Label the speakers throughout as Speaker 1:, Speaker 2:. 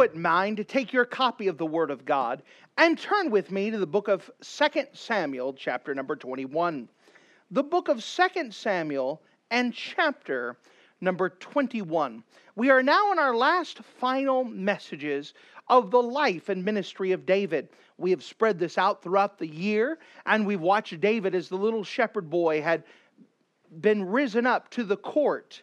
Speaker 1: Wouldn't mind to take your copy of the Word of God and turn with me to the book of 2 Samuel, chapter number 21. The book of 2 Samuel and chapter number 21. We are now in our last final messages of the life and ministry of David. We have spread this out throughout the year, and we've watched David as the little shepherd boy had been risen up to the court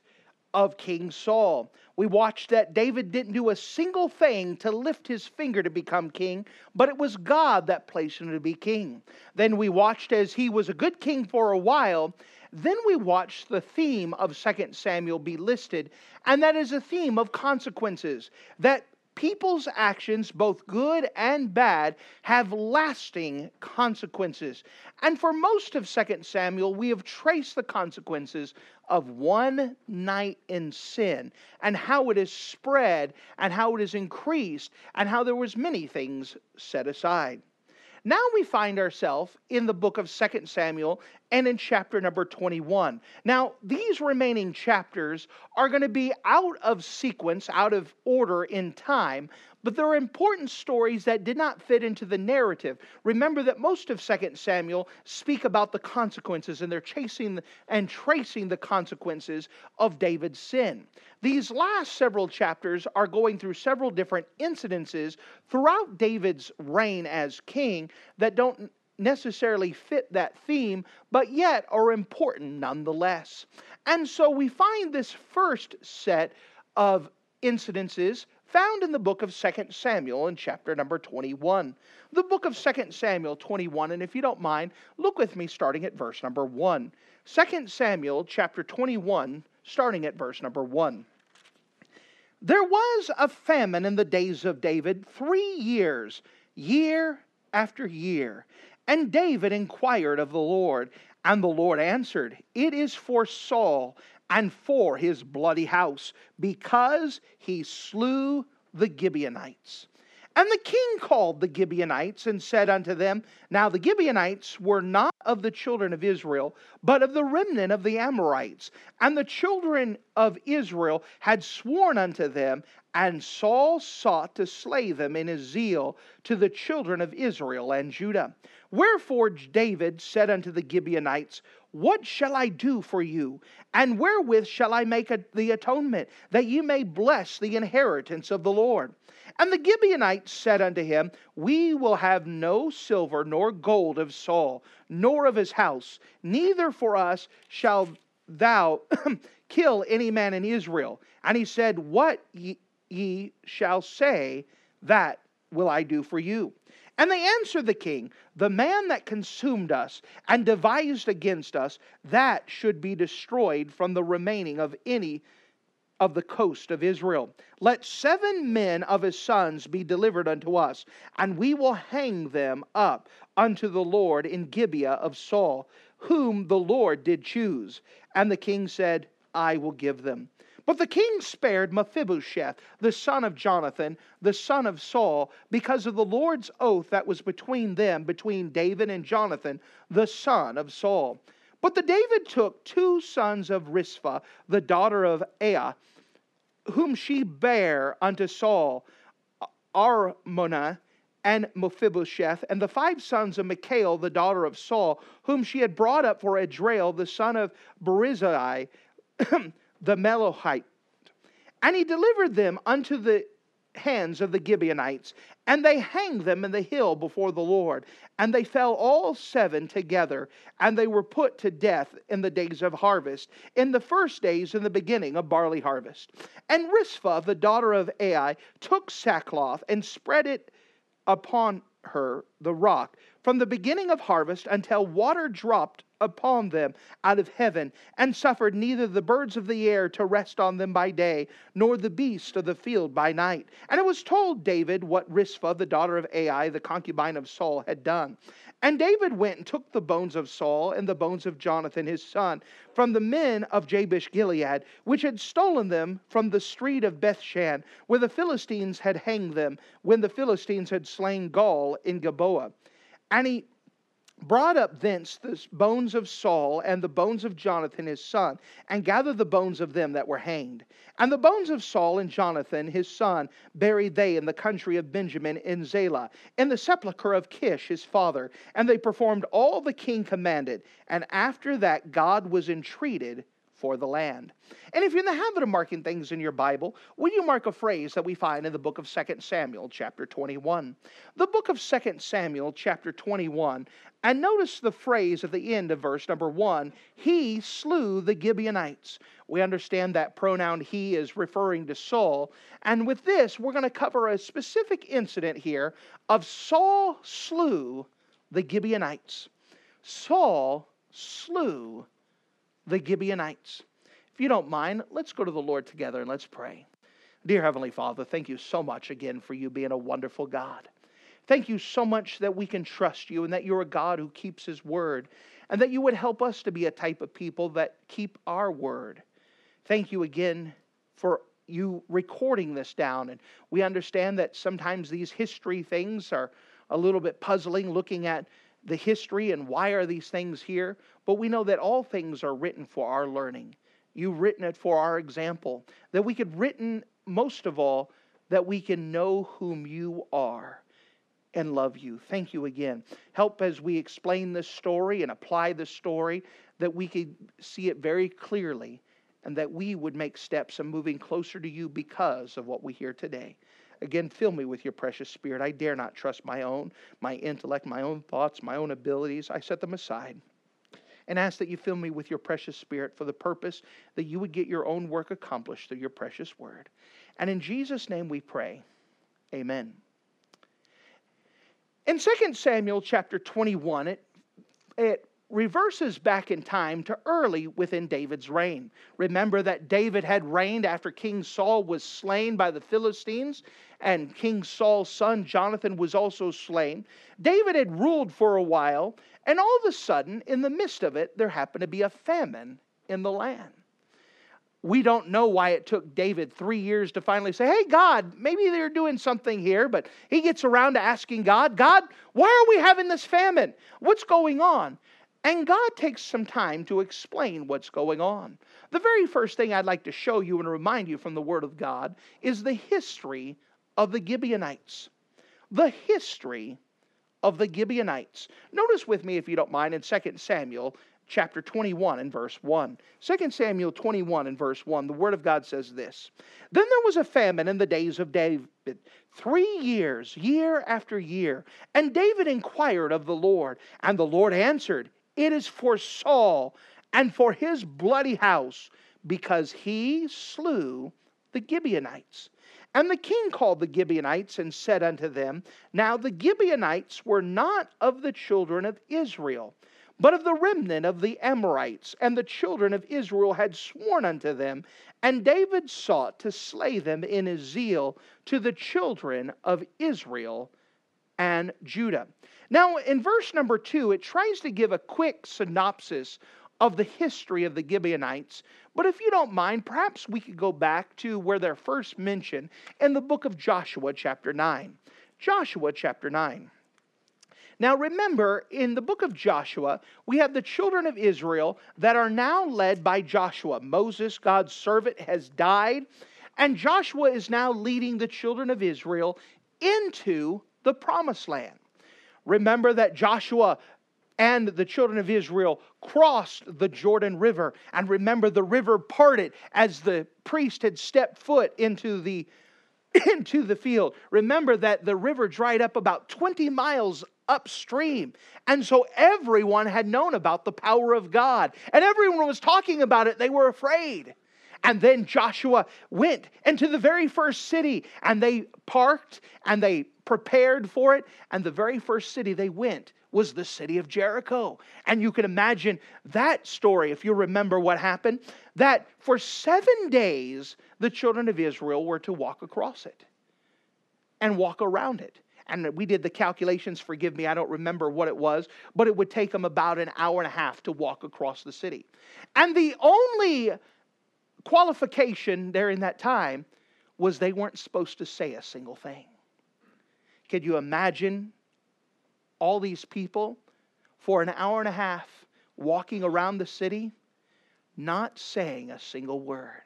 Speaker 1: of King Saul. We watched that David didn't do a single thing to lift his finger to become king, but it was God that placed him to be king. Then we watched as he was a good king for a while. Then we watched the theme of 2 Samuel be listed, and that is a theme of consequences. That people's actions, both good and bad, have lasting consequences. And for most of 2 Samuel, we have traced the consequences of one night in sin and how it is spread and how it is increased and how there was many things set aside. Now we find ourselves in the book of 2 Samuel and in chapter number 21. Now, these remaining chapters are going to be out of sequence, out of order in time, but there are important stories that did not fit into the narrative. Remember that most of 2 Samuel speak about the consequences, and they're chasing and tracing the consequences of David's sin. These last several chapters are going through several different incidences throughout David's reign as king that don't necessarily fit that theme, but yet are important nonetheless. And so we find this first set of incidences found in the book of 2 Samuel in chapter number 21. The book of 2 Samuel 21, and if you don't mind, look with me starting at verse number 1. 2 Samuel chapter 21, starting at verse number 1. There was a famine in the days of David three years, year after year. And David inquired of the Lord, and the Lord answered, It is for Saul and for his bloody house, because he slew the Gibeonites. And the king called the Gibeonites and said unto them, Now the Gibeonites were not of the children of Israel, but of the remnant of the Amorites. And the children of Israel had sworn unto them, and Saul sought to slay them in his zeal to the children of Israel and Judah. Wherefore David said unto the Gibeonites, What shall I do for you? And wherewith shall I make the atonement, that you may bless the inheritance of the Lord? And the Gibeonites said unto him, We will have no silver nor gold of Saul, nor of his house, neither for us shall thou kill any man in Israel. And he said, What ye, ye shall say, that will I do for you. And they answered the king, The man that consumed us and devised against us, that should be destroyed from the remaining of any of the coast of Israel. Let seven men of his sons be delivered unto us, and we will hang them up unto the Lord in Gibeah of Saul, whom the Lord did choose. And the king said, I will give them. But the king spared Mephibosheth, the son of Jonathan, the son of Saul, because of the Lord's oath that was between them, between David and Jonathan, the son of Saul. But the David took two sons of Rizpah, the daughter of Aiah, whom she bare unto Saul, Armoni, and Mephibosheth, and the five sons of Michal, the daughter of Saul, whom she had brought up for Adriel, the son of Barzillai, the Meholathite. And he delivered them unto the hands of the Gibeonites, and they hanged them in the hill before the Lord. And they fell all seven together, and they were put to death in the days of harvest, in the first days in the beginning of barley harvest. And Rizpah, the daughter of Ai, took sackcloth and spread it upon her the rock from the beginning of harvest until water dropped upon them out of heaven, and suffered neither the birds of the air to rest on them by day, nor the beasts of the field by night. And it was told David what Rizpah, the daughter of Ai, the concubine of Saul, had done. And David went and took the bones of Saul and the bones of Jonathan his son from the men of Jabesh Gilead, which had stolen them from the street of Bethshan, where the Philistines had hanged them, when the Philistines had slain Saul in Gilboa. And he brought up thence the bones of Saul and the bones of Jonathan his son, and gathered the bones of them that were hanged. And the bones of Saul and Jonathan his son buried they in the country of Benjamin in Zelah, in the sepulchre of Kish his father. And they performed all the king commanded. And after that, God was entreated for the land. And if you're in the habit of marking things in your Bible, will you mark a phrase that we find in the book of 2 Samuel, chapter 21? The book of 2 Samuel, chapter 21, and notice the phrase at the end of verse number 1 He slew the Gibeonites. We understand that pronoun he is referring to Saul. And with this, we're going to cover a specific incident here of Saul slew the Gibeonites. Saul slew the Gibeonites. If you don't mind, let's go to the Lord together and let's pray. Dear Heavenly Father, thank you so much again for you being a wonderful God. Thank you so much that we can trust you and that you're a God who keeps his word and that you would help us to be a type of people that keep our word. Thank you again for you recording this down. And we understand that sometimes these history things are a little bit puzzling, looking at the history and why are these things here. But we know that all things are written for our learning. You've written it for our example. That we could written, most of all, that we can know whom you are and love you. Thank you again. Help as we explain this story and apply this story that we could see it very clearly and that we would make steps in moving closer to you because of what we hear today. Again, fill me with your precious spirit. I dare not trust my own, my intellect, my own thoughts, my own abilities. I set them aside and ask that you fill me with your precious spirit for the purpose that you would get your own work accomplished through your precious word. And in Jesus' name we pray. Amen. In 2 Samuel chapter 21, it, it reverses back in time to early within David's reign. Remember that David had reigned after King Saul was slain by the Philistines, and King Saul's son Jonathan was also slain. David had ruled for a while, and all of a sudden, in the midst of it, there happened to be a famine in the land. We don't know why it took David three years to finally say, Hey, God, maybe they're doing something here. But he gets around to asking God, God, why are we having this famine? What's going on? And God takes some time to explain what's going on. The very first thing I'd like to show you and remind you from the Word of God is the history of the Gibeonites. The history of the Gibeonites. Notice with me, if you don't mind, in 2 Samuel chapter 21 and verse 1. 2 Samuel 21 and verse 1, the Word of God says this Then there was a famine in the days of David, three years, year after year. And David inquired of the Lord, and the Lord answered, It is for Saul and for his bloody house, because he slew the Gibeonites. And the king called the Gibeonites and said unto them, Now the Gibeonites were not of the children of Israel but of the remnant of the Amorites. And the children of Israel had sworn unto them, and David sought to slay them in his zeal to the children of Israel and Judah. Now, in verse number two, it tries to give a quick synopsis of the history of the Gibeonites. But if you don't mind, perhaps we could go back to where they're first mentioned in the book of Joshua, chapter 9. Joshua, chapter 9. Now remember, in the book of Joshua, we have the children of Israel that are now led by Joshua. Moses, God's servant, has died, and Joshua is now leading the children of Israel into the promised land. Remember that Joshua and the children of Israel crossed the Jordan River. And remember, the river parted as the priest had stepped foot into the into the field. Remember that the river dried up about 20 miles upstream. And so everyone had known about the power of God. And everyone was talking about it. They were afraid. And then Joshua went into the very first city and they parked and they prepared for it. And the very first city they went was the city of Jericho. And you can imagine that story, if you remember what happened, that for seven days the children of Israel were to walk across it and walk around it. And we did the calculations, forgive me, I don't remember what it was, but it would take them about an hour and a half to walk across the city. And the only qualification there in that time was they weren't supposed to say a single thing. Could you imagine all these people for an hour and a half walking around the city, not saying a single word?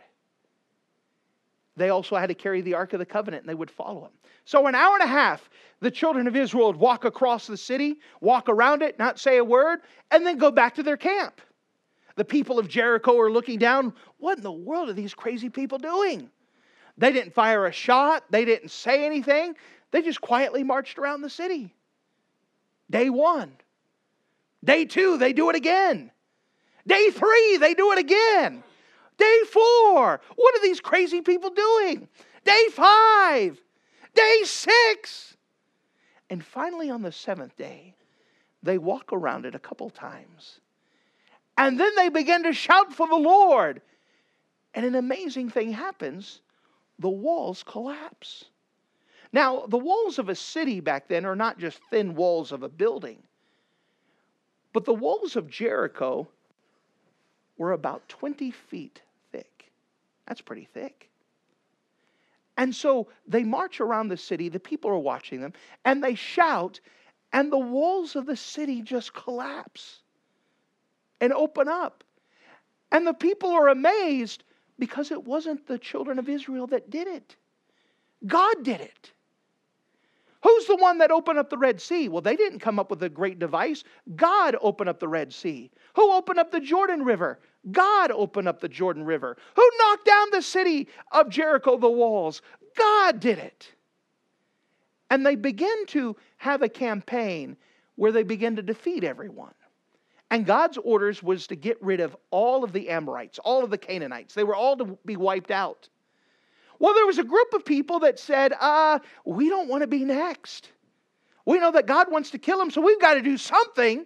Speaker 1: They also had to carry the Ark of the Covenant and they would follow him. So, an hour and a half, the children of Israel would walk across the city, walk around it, not say a word, and then go back to their camp. The people of Jericho are looking down. What in the world are these crazy people doing? They didn't fire a shot, they didn't say anything. They just quietly marched around the city. Day one. Day two, they do it again. Day three, they do it again. Day four, what are these crazy people doing? Day five, day six. And finally, on the seventh day, they walk around it a couple times. And then they begin to shout for the Lord. And an amazing thing happens the walls collapse. Now, the walls of a city back then are not just thin walls of a building, but the walls of Jericho were about 20 feet thick. That's pretty thick. And so they march around the city, the people are watching them, and they shout, and the walls of the city just collapse and open up. And the people are amazed because it wasn't the children of Israel that did it, God did it. Who's the one that opened up the Red Sea? Well, they didn't come up with a great device. God opened up the Red Sea. Who opened up the Jordan River? God opened up the Jordan River. Who knocked down the city of Jericho, the walls? God did it. And they begin to have a campaign where they begin to defeat everyone. And God's orders was to get rid of all of the Amorites, all of the Canaanites. They were all to be wiped out. Well, there was a group of people that said, uh, we don't want to be next. We know that God wants to kill them, so we've got to do something.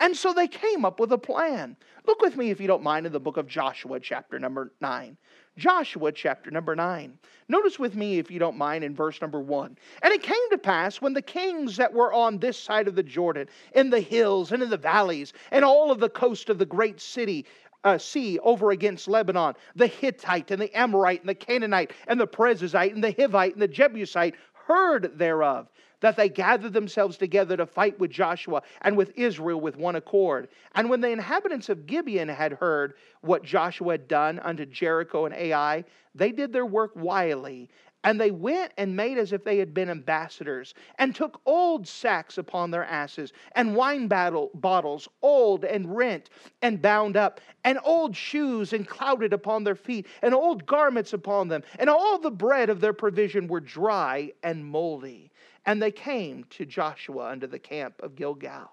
Speaker 1: And so they came up with a plan. Look with me, if you don't mind, in the book of Joshua, chapter number 9. Joshua, chapter number 9. Notice with me, if you don't mind, in verse number 1. And it came to pass when the kings that were on this side of the Jordan, in the hills and in the valleys, and all of the coast of the great city, uh, sea over against Lebanon, the Hittite and the Amorite and the Canaanite and the Perizzite and the Hivite and the Jebusite heard thereof, that they gathered themselves together to fight with Joshua and with Israel with one accord. And when the inhabitants of Gibeon had heard what Joshua had done unto Jericho and Ai, they did their work wily and they went and made as if they had been ambassadors, and took old sacks upon their asses, and wine battle, bottles, old and rent and bound up, and old shoes and clouded upon their feet, and old garments upon them, and all the bread of their provision were dry and moldy. And they came to Joshua under the camp of Gilgal.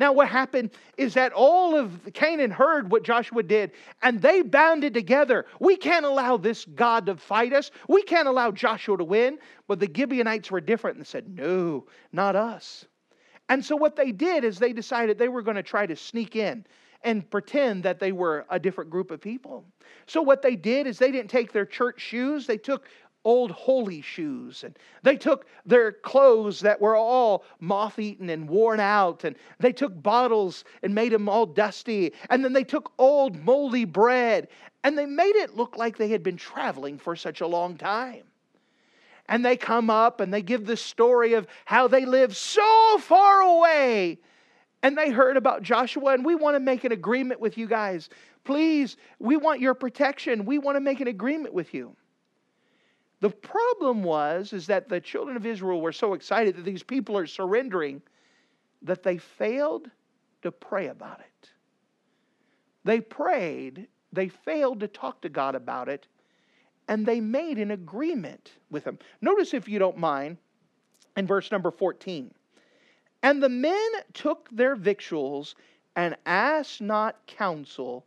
Speaker 1: Now, what happened is that all of Canaan heard what Joshua did and they bounded together. We can't allow this God to fight us. We can't allow Joshua to win. But the Gibeonites were different and said, No, not us. And so, what they did is they decided they were going to try to sneak in and pretend that they were a different group of people. So, what they did is they didn't take their church shoes, they took old holy shoes and they took their clothes that were all moth-eaten and worn out and they took bottles and made them all dusty and then they took old moldy bread and they made it look like they had been traveling for such a long time. And they come up and they give the story of how they live so far away and they heard about Joshua and we want to make an agreement with you guys. Please we want your protection. We want to make an agreement with you the problem was is that the children of Israel were so excited that these people are surrendering that they failed to pray about it. They prayed, they failed to talk to God about it, and they made an agreement with him. Notice if you don't mind in verse number 14. And the men took their victuals and asked not counsel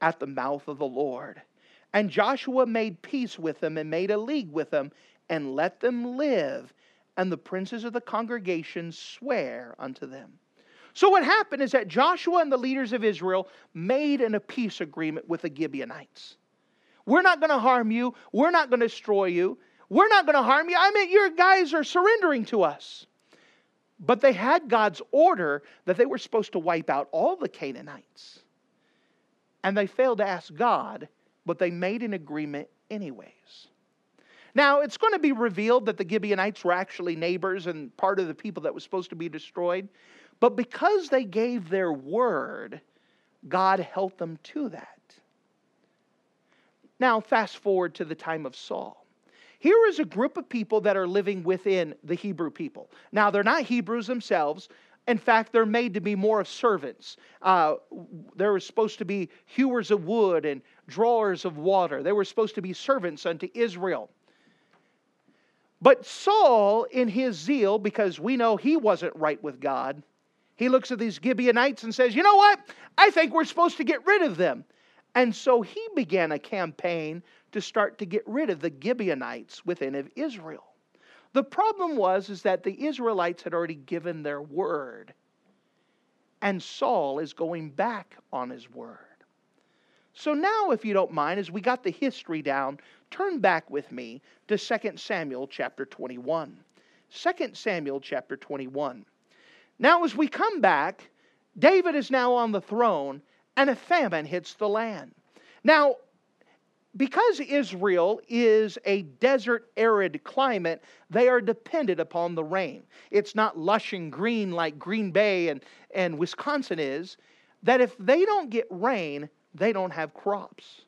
Speaker 1: at the mouth of the Lord. And Joshua made peace with them and made a league with them and let them live. And the princes of the congregation swear unto them. So, what happened is that Joshua and the leaders of Israel made an, a peace agreement with the Gibeonites. We're not going to harm you. We're not going to destroy you. We're not going to harm you. I mean, your guys are surrendering to us. But they had God's order that they were supposed to wipe out all the Canaanites. And they failed to ask God, but they made an agreement anyways. Now, it's going to be revealed that the Gibeonites were actually neighbors and part of the people that was supposed to be destroyed. But because they gave their word, God helped them to that. Now, fast forward to the time of Saul. Here is a group of people that are living within the Hebrew people. Now, they're not Hebrews themselves. In fact, they're made to be more of servants. Uh, they were supposed to be hewers of wood and drawers of water. They were supposed to be servants unto Israel. But Saul, in his zeal, because we know he wasn't right with God, he looks at these Gibeonites and says, You know what? I think we're supposed to get rid of them. And so he began a campaign to start to get rid of the Gibeonites within of Israel. The problem was is that the Israelites had already given their word. And Saul is going back on his word. So now if you don't mind as we got the history down, turn back with me to 2 Samuel chapter 21. 2 Samuel chapter 21. Now as we come back, David is now on the throne and a famine hits the land. Now, because Israel is a desert, arid climate, they are dependent upon the rain. It's not lush and green like Green Bay and, and Wisconsin is, that if they don't get rain, they don't have crops.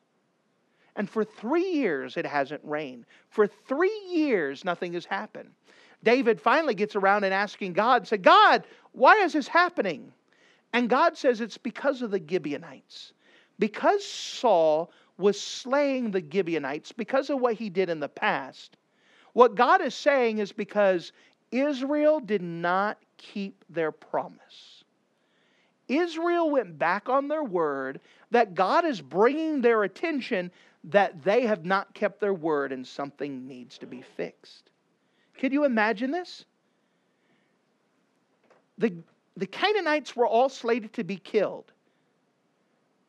Speaker 1: And for three years, it hasn't rained. For three years, nothing has happened. David finally gets around and asking God, said, God, why is this happening? And God says it's because of the Gibeonites. Because Saul was slaying the Gibeonites because of what he did in the past. What God is saying is because Israel did not keep their promise. Israel went back on their word that God is bringing their attention that they have not kept their word and something needs to be fixed. Could you imagine this? The, the Canaanites were all slated to be killed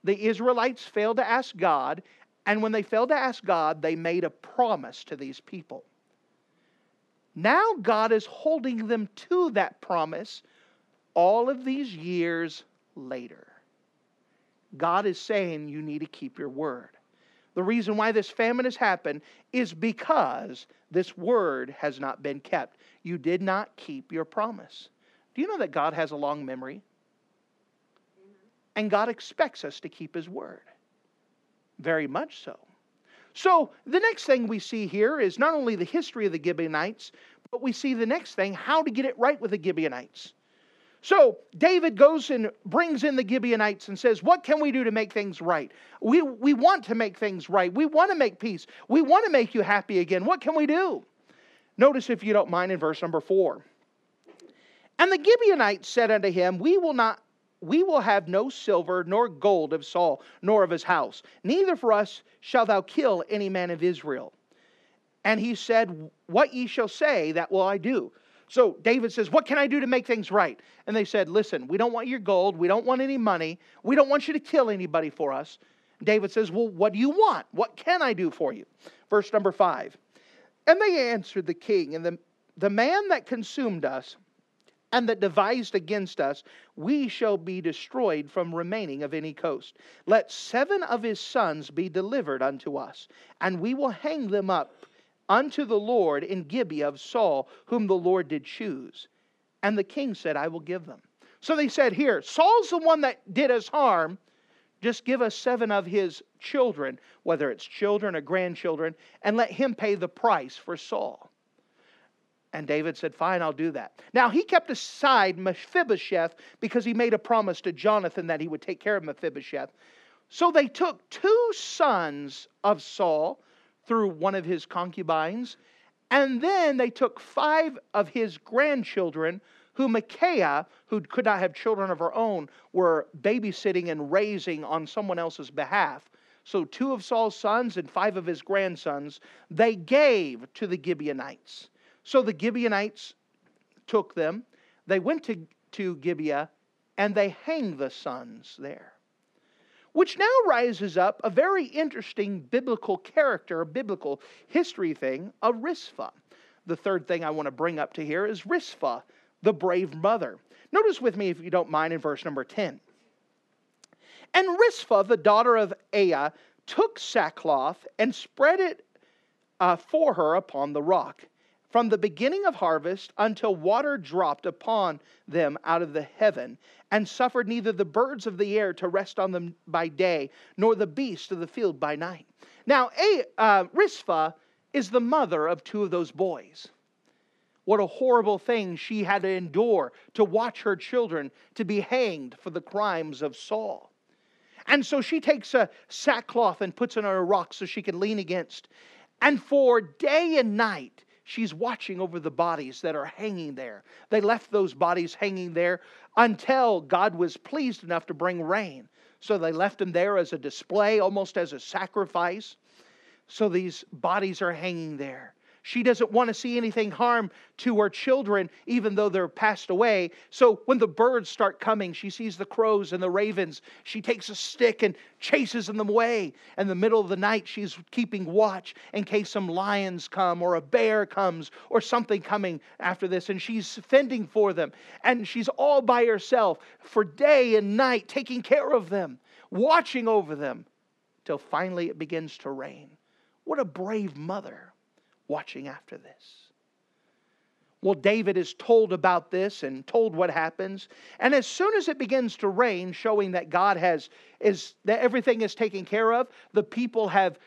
Speaker 1: the Israelites failed to ask God, and when they failed to ask God, they made a promise to these people. Now God is holding them to that promise all of these years later. God is saying you need to keep your word. The reason why this famine has happened is because this word has not been kept. You did not keep your promise. Do you know that God has a long memory? And God expects us to keep His word. Very much so. So, the next thing we see here is not only the history of the Gibeonites, but we see the next thing how to get it right with the Gibeonites. So, David goes and brings in the Gibeonites and says, What can we do to make things right? We, we want to make things right. We want to make peace. We want to make you happy again. What can we do? Notice, if you don't mind, in verse number four. And the Gibeonites said unto him, We will not we will have no silver nor gold of Saul, nor of his house. Neither for us shall thou kill any man of Israel. And he said, What ye shall say, that will I do. So David says, What can I do to make things right? And they said, Listen, we don't want your gold. We don't want any money. We don't want you to kill anybody for us. David says, Well, what do you want? What can I do for you? Verse number five. And they answered the king, and the, the man that consumed us and that devised against us, we shall be destroyed from remaining of any coast. Let seven of his sons be delivered unto us, and we will hang them up unto the Lord in Gibeah of Saul, whom the Lord did choose. And the king said, I will give them. So they said, Here, Saul's the one that did us harm. Just give us seven of his children, whether it's children or grandchildren, and let him pay the price for Saul. And David said, Fine, I'll do that. Now, he kept aside Mephibosheth because he made a promise to Jonathan that he would take care of Mephibosheth. So they took two sons of Saul through one of his concubines, and then they took five of his grandchildren, who Micaiah, who could not have children of her own, were babysitting and raising on someone else's behalf. So, two of Saul's sons and five of his grandsons, they gave to the Gibeonites. So the Gibeonites took them. They went to, to Gibeah and they hang the sons there. Which now rises up a very interesting biblical character, a biblical history thing, of Rizpah. The third thing I want to bring up to here is Rizpah, the brave mother. Notice with me, if you don't mind, in verse number 10. And Rizpah, the daughter of Aiah, took sackcloth and spread it uh, for her upon the rock from the beginning of harvest until water dropped upon them out of the heaven, and suffered neither the birds of the air to rest on them by day, nor the beasts of the field by night. Now, a, uh, Rizpah is the mother of two of those boys. What a horrible thing she had to endure to watch her children to be hanged for the crimes of Saul. And so she takes a sackcloth and puts it on a rock so she can lean against. And for day and night, she's watching over the bodies that are hanging there. They left those bodies hanging there until God was pleased enough to bring rain. So they left them there as a display, almost as a sacrifice. So these bodies are hanging there. She doesn't want to see anything harm to her children, even though they're passed away. So when the birds start coming, she sees the crows and the ravens. She takes a stick and chases them away. In the middle of the night, she's keeping watch in case some lions come or a bear comes or something coming after this. And she's fending for them. And she's all by herself for day and night, taking care of them, watching over them, till finally it begins to rain. What a brave mother watching after this. Well, David is told about this and told what happens. And as soon as it begins to rain, showing that God has, is, that everything is taken care of, the people have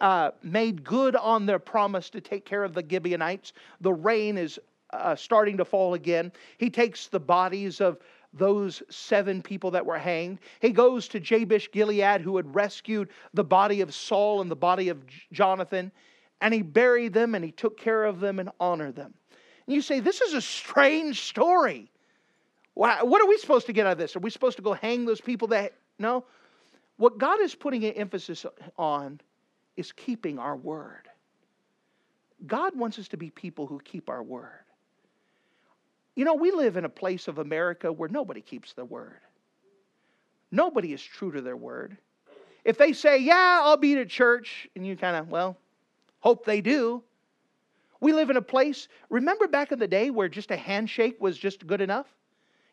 Speaker 1: uh, made good on their promise to take care of the Gibeonites. The rain is uh, starting to fall again. He takes the bodies of those seven people that were hanged. He goes to Jabesh Gilead, who had rescued the body of Saul and the body of Jonathan and he buried them and he took care of them and honored them. And you say, This is a strange story. What are we supposed to get out of this? Are we supposed to go hang those people that. No. What God is putting an emphasis on is keeping our word. God wants us to be people who keep our word. You know, we live in a place of America where nobody keeps their word. Nobody is true to their word. If they say, Yeah, I'll be at church, and you kind of, well, Hope they do. We live in a place, remember back in the day where just a handshake was just good enough?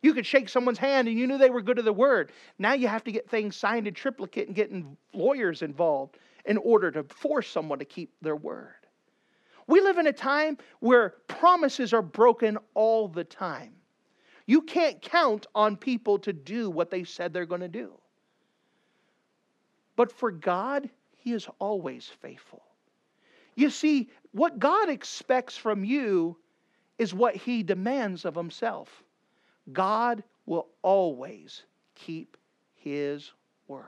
Speaker 1: You could shake someone's hand and you knew they were good to the word. Now you have to get things signed in triplicate and get lawyers involved in order to force someone to keep their word. We live in a time where promises are broken all the time. You can't count on people to do what they said they're going to do. But for God, He is always faithful. You see, what God expects from you is what He demands of Himself. God will always keep His word.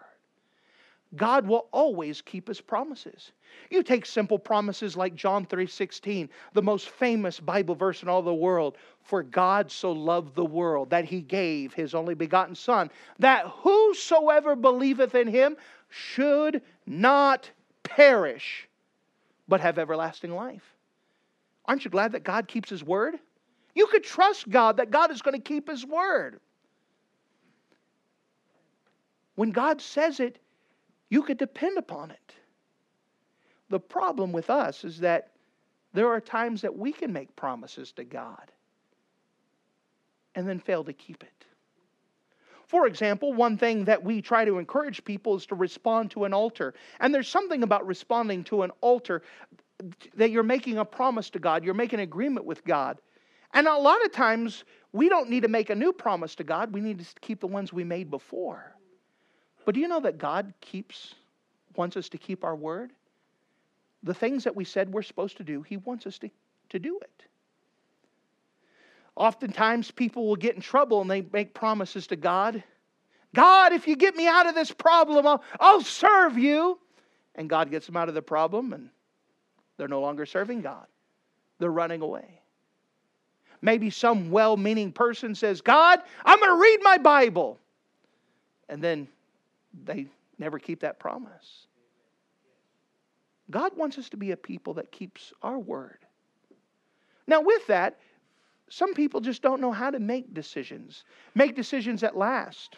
Speaker 1: God will always keep his promises. You take simple promises like John 3:16, the most famous Bible verse in all the world, for God so loved the world that he gave his only begotten son, that whosoever believeth in him should not perish, but have everlasting life. Aren't you glad that God keeps His word? You could trust God that God is going to keep His word. When God says it, you could depend upon it. The problem with us is that there are times that we can make promises to God and then fail to keep it. For example, one thing that we try to encourage people is to respond to an altar. And there's something about responding to an altar that you're making a promise to God, you're making an agreement with God. And a lot of times, we don't need to make a new promise to God, we need to keep the ones we made before. But do you know that God keeps, wants us to keep our word? The things that we said we're supposed to do, He wants us to, to do it. Oftentimes, people will get in trouble and they make promises to God. God, if you get me out of this problem, I'll, I'll serve you. And God gets them out of the problem and they're no longer serving God. They're running away. Maybe some well meaning person says, God, I'm going to read my Bible. And then they never keep that promise. God wants us to be a people that keeps our word. Now, with that, some people just don't know how to make decisions, make decisions that last.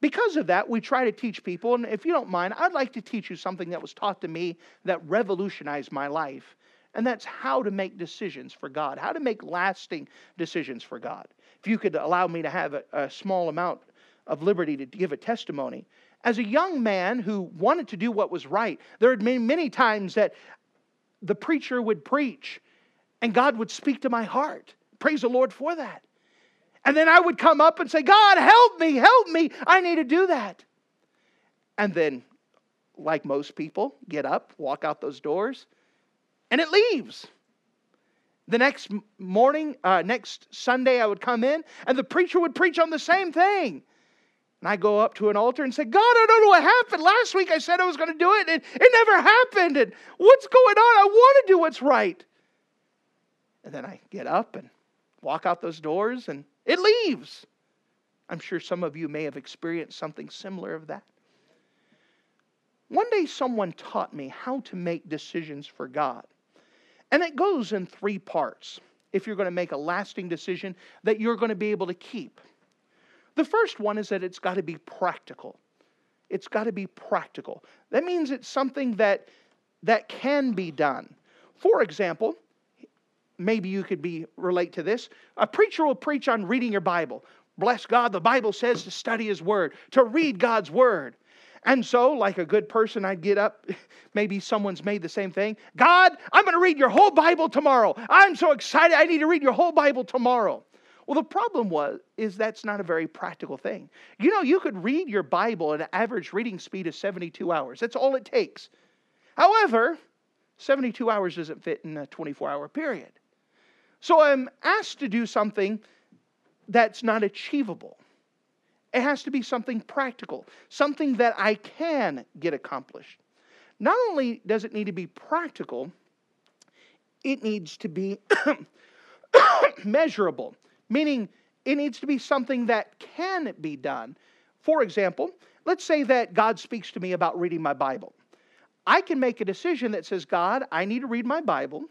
Speaker 1: Because of that, we try to teach people, and if you don't mind, I'd like to teach you something that was taught to me that revolutionized my life, and that's how to make decisions for God, how to make lasting decisions for God. If you could allow me to have a, a small amount of liberty to give a testimony. As a young man who wanted to do what was right, there had been many times that the preacher would preach and God would speak to my heart. Praise the Lord for that. And then I would come up and say, God, help me, help me. I need to do that. And then, like most people, get up, walk out those doors, and it leaves. The next morning, uh, next Sunday, I would come in, and the preacher would preach on the same thing. And I go up to an altar and say, God, I don't know what happened. Last week I said I was going to do it, and it never happened. And what's going on? I want to do what's right. And then I get up and walk out those doors, and it leaves. I'm sure some of you may have experienced something similar of that. One day, someone taught me how to make decisions for God. And it goes in three parts if you're going to make a lasting decision that you're going to be able to keep. The first one is that it's got to be practical. It's got to be practical. That means it's something that, that can be done. For example, maybe you could be relate to this. A preacher will preach on reading your Bible. Bless God, the Bible says to study his word, to read God's word. And so, like a good person, I'd get up. Maybe someone's made the same thing. God, I'm going to read your whole Bible tomorrow. I'm so excited. I need to read your whole Bible tomorrow. Well, the problem was is that's not a very practical thing. You know, you could read your Bible at an average reading speed of 72 hours. That's all it takes. However, 72 hours doesn't fit in a 24-hour period. So I'm asked to do something that's not achievable. It has to be something practical, something that I can get accomplished. Not only does it need to be practical, it needs to be measurable, meaning it needs to be something that can be done. For example, let's say that God speaks to me about reading my Bible. I can make a decision that says, God, I need to read my Bible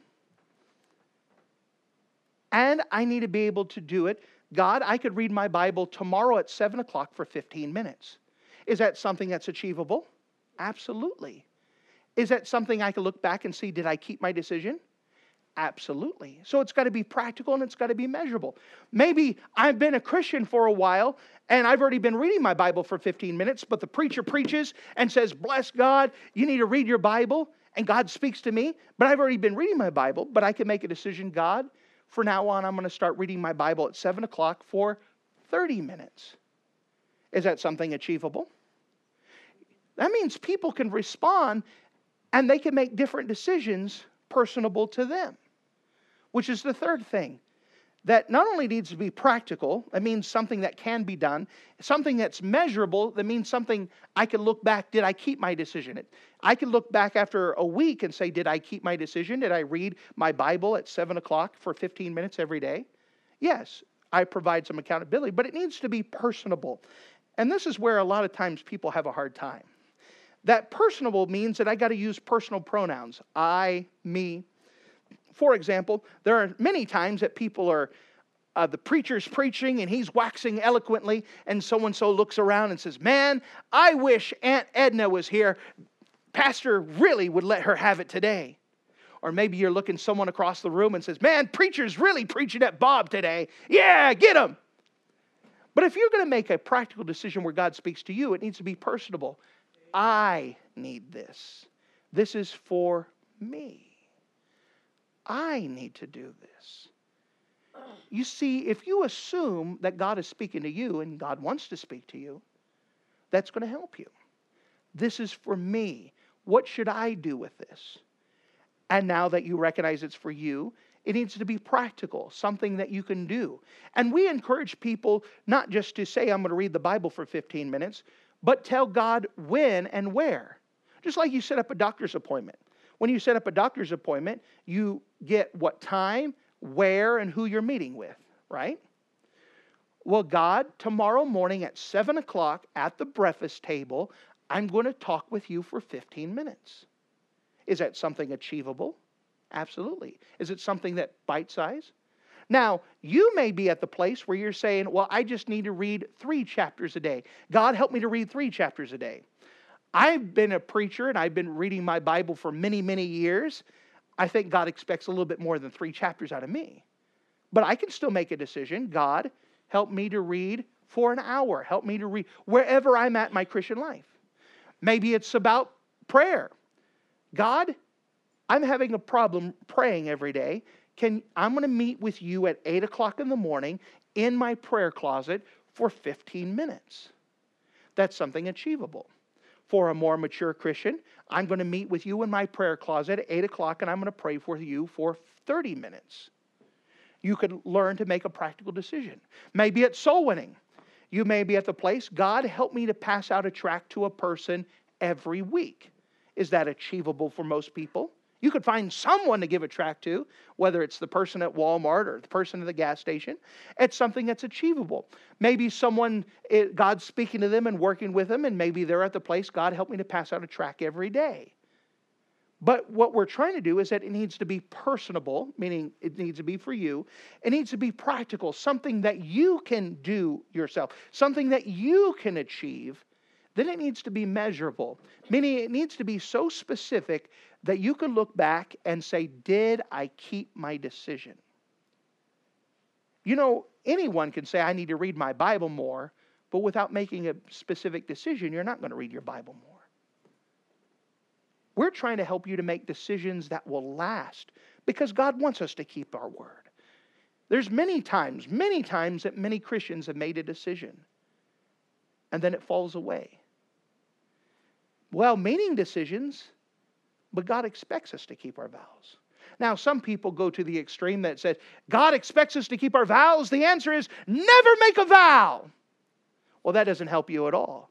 Speaker 1: and I need to be able to do it. God, I could read my Bible tomorrow at 7 o'clock for 15 minutes. Is that something that's achievable? Absolutely. Is that something I can look back and see, did I keep my decision? Absolutely. So it's got to be practical and it's got to be measurable. Maybe I've been a Christian for a while and I've already been reading my Bible for 15 minutes, but the preacher preaches and says, Bless God, you need to read your Bible. And God speaks to me, but I've already been reading my Bible, but I can make a decision God, for now on, I'm going to start reading my Bible at 7 o'clock for 30 minutes. Is that something achievable? That means people can respond and they can make different decisions personable to them, which is the third thing that not only needs to be practical, that means something that can be done, something that's measurable, that means something I can look back, did I keep my decision? I can look back after a week and say, did I keep my decision? Did I read my Bible at 7 o'clock for 15 minutes every day? Yes, I provide some accountability, but it needs to be personable. And this is where a lot of times people have a hard time. That personable means that I got to use personal pronouns I, me, for example, there are many times that people are, uh, the preacher's preaching and he's waxing eloquently, and so and so looks around and says, Man, I wish Aunt Edna was here. Pastor really would let her have it today. Or maybe you're looking someone across the room and says, Man, preacher's really preaching at Bob today. Yeah, get him. But if you're going to make a practical decision where God speaks to you, it needs to be personable. I need this. This is for me. I need to do this. You see, if you assume that God is speaking to you and God wants to speak to you, that's going to help you. This is for me. What should I do with this? And now that you recognize it's for you, it needs to be practical, something that you can do. And we encourage people not just to say, I'm going to read the Bible for 15 minutes, but tell God when and where. Just like you set up a doctor's appointment. When you set up a doctor's appointment, you get what time, where, and who you're meeting with, right? Well, God, tomorrow morning at 7 o'clock at the breakfast table, I'm going to talk with you for 15 minutes. Is that something achievable? Absolutely. Is it something that bite size? Now, you may be at the place where you're saying, Well, I just need to read three chapters a day. God, help me to read three chapters a day. I've been a preacher and I've been reading my Bible for many, many years. I think God expects a little bit more than three chapters out of me. But I can still make a decision. God, help me to read for an hour. Help me to read wherever I'm at in my Christian life. Maybe it's about prayer. God, I'm having a problem praying every day. Can I'm going to meet with you at eight o'clock in the morning in my prayer closet for 15 minutes. That's something achievable. For a more mature Christian, I'm going to meet with you in my prayer closet at 8 o'clock and I'm going to pray for you for 30 minutes. You could learn to make a practical decision. Maybe it's soul winning. You may be at the place, God, help me to pass out a tract to a person every week. Is that achievable for most people? You could find someone to give a tract to, whether it's the person at Walmart or the person at the gas station. It's something that's achievable. Maybe someone, eh, God's speaking to them and working with them, and maybe they're at the place, God, help me to pass out a tract every day. But what we're trying to do is that it needs to be personable, meaning it needs to be for you. It needs to be practical, something that you can do yourself, something that you can achieve. Then it needs to be measurable, meaning it needs to be so specific that you can look back and say, Did I keep my decision? You know, anyone can say, I need to read my Bible more, but without making a specific decision, you're not going to read your Bible more. We're trying to help you to make decisions that will last because God wants us to keep our word. There's many times, many times that many Christians have made a decision and then it falls away. Well meaning decisions, but God expects us to keep our vows. Now, some people go to the extreme that says, God expects us to keep our vows. The answer is never make a vow. Well, that doesn't help you at all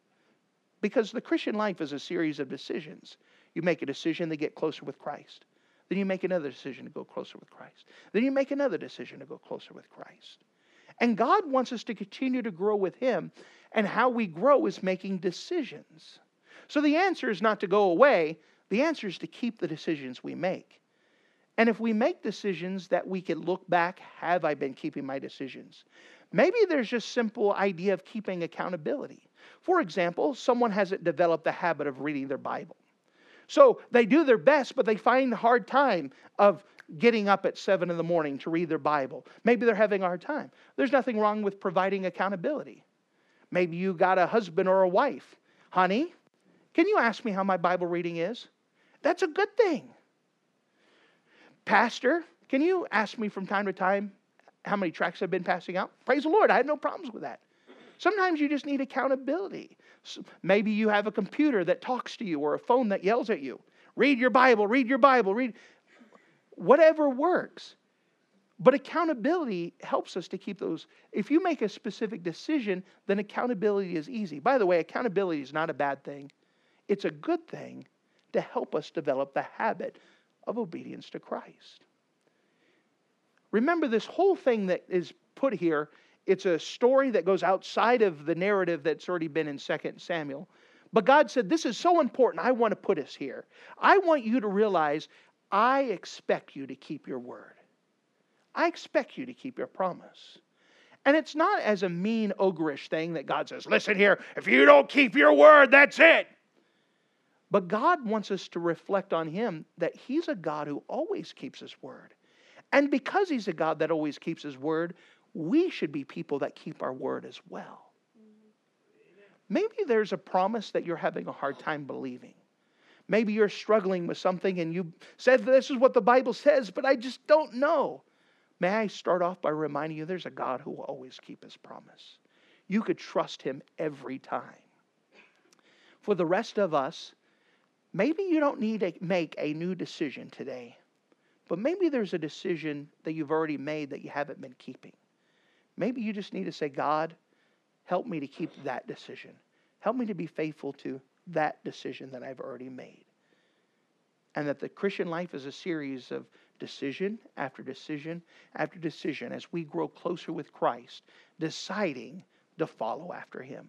Speaker 1: because the Christian life is a series of decisions. You make a decision to get closer with Christ. Then you make another decision to go closer with Christ. Then you make another decision to go closer with Christ. And God wants us to continue to grow with Him. And how we grow is making decisions. So the answer is not to go away, the answer is to keep the decisions we make. And if we make decisions that we can look back, have I been keeping my decisions? Maybe there's just simple idea of keeping accountability. For example, someone hasn't developed the habit of reading their Bible. So they do their best, but they find hard time of getting up at seven in the morning to read their Bible. Maybe they're having a hard time. There's nothing wrong with providing accountability. Maybe you got a husband or a wife. Honey, can you ask me how my Bible reading is? That's a good thing. Pastor, can you ask me from time to time how many tracks I've been passing out? Praise the Lord, I have no problems with that. Sometimes you just need accountability. Maybe you have a computer that talks to you or a phone that yells at you. Read your Bible, read your Bible, read. Whatever works. But accountability helps us to keep those. If you make a specific decision, then accountability is easy. By the way, accountability is not a bad thing, it's a good thing to help us develop the habit of obedience to Christ. Remember, this whole thing that is put here it's a story that goes outside of the narrative that's already been in 2 Samuel. But God said, This is so important. I want to put us here. I want you to realize I expect you to keep your word. I expect you to keep your promise. And it's not as a mean, ogreish thing that God says, Listen here, if you don't keep your word, that's it. But God wants us to reflect on Him that He's a God who always keeps His word. And because He's a God that always keeps His word, we should be people that keep our word as well. Maybe there's a promise that you're having a hard time believing. Maybe you're struggling with something and you said, This is what the Bible says, but I just don't know. May I start off by reminding you there's a God who will always keep his promise. You could trust him every time. For the rest of us, maybe you don't need to make a new decision today, but maybe there's a decision that you've already made that you haven't been keeping. Maybe you just need to say, God, help me to keep that decision. Help me to be faithful to that decision that I've already made. And that the Christian life is a series of decision after decision after decision as we grow closer with Christ, deciding to follow after Him.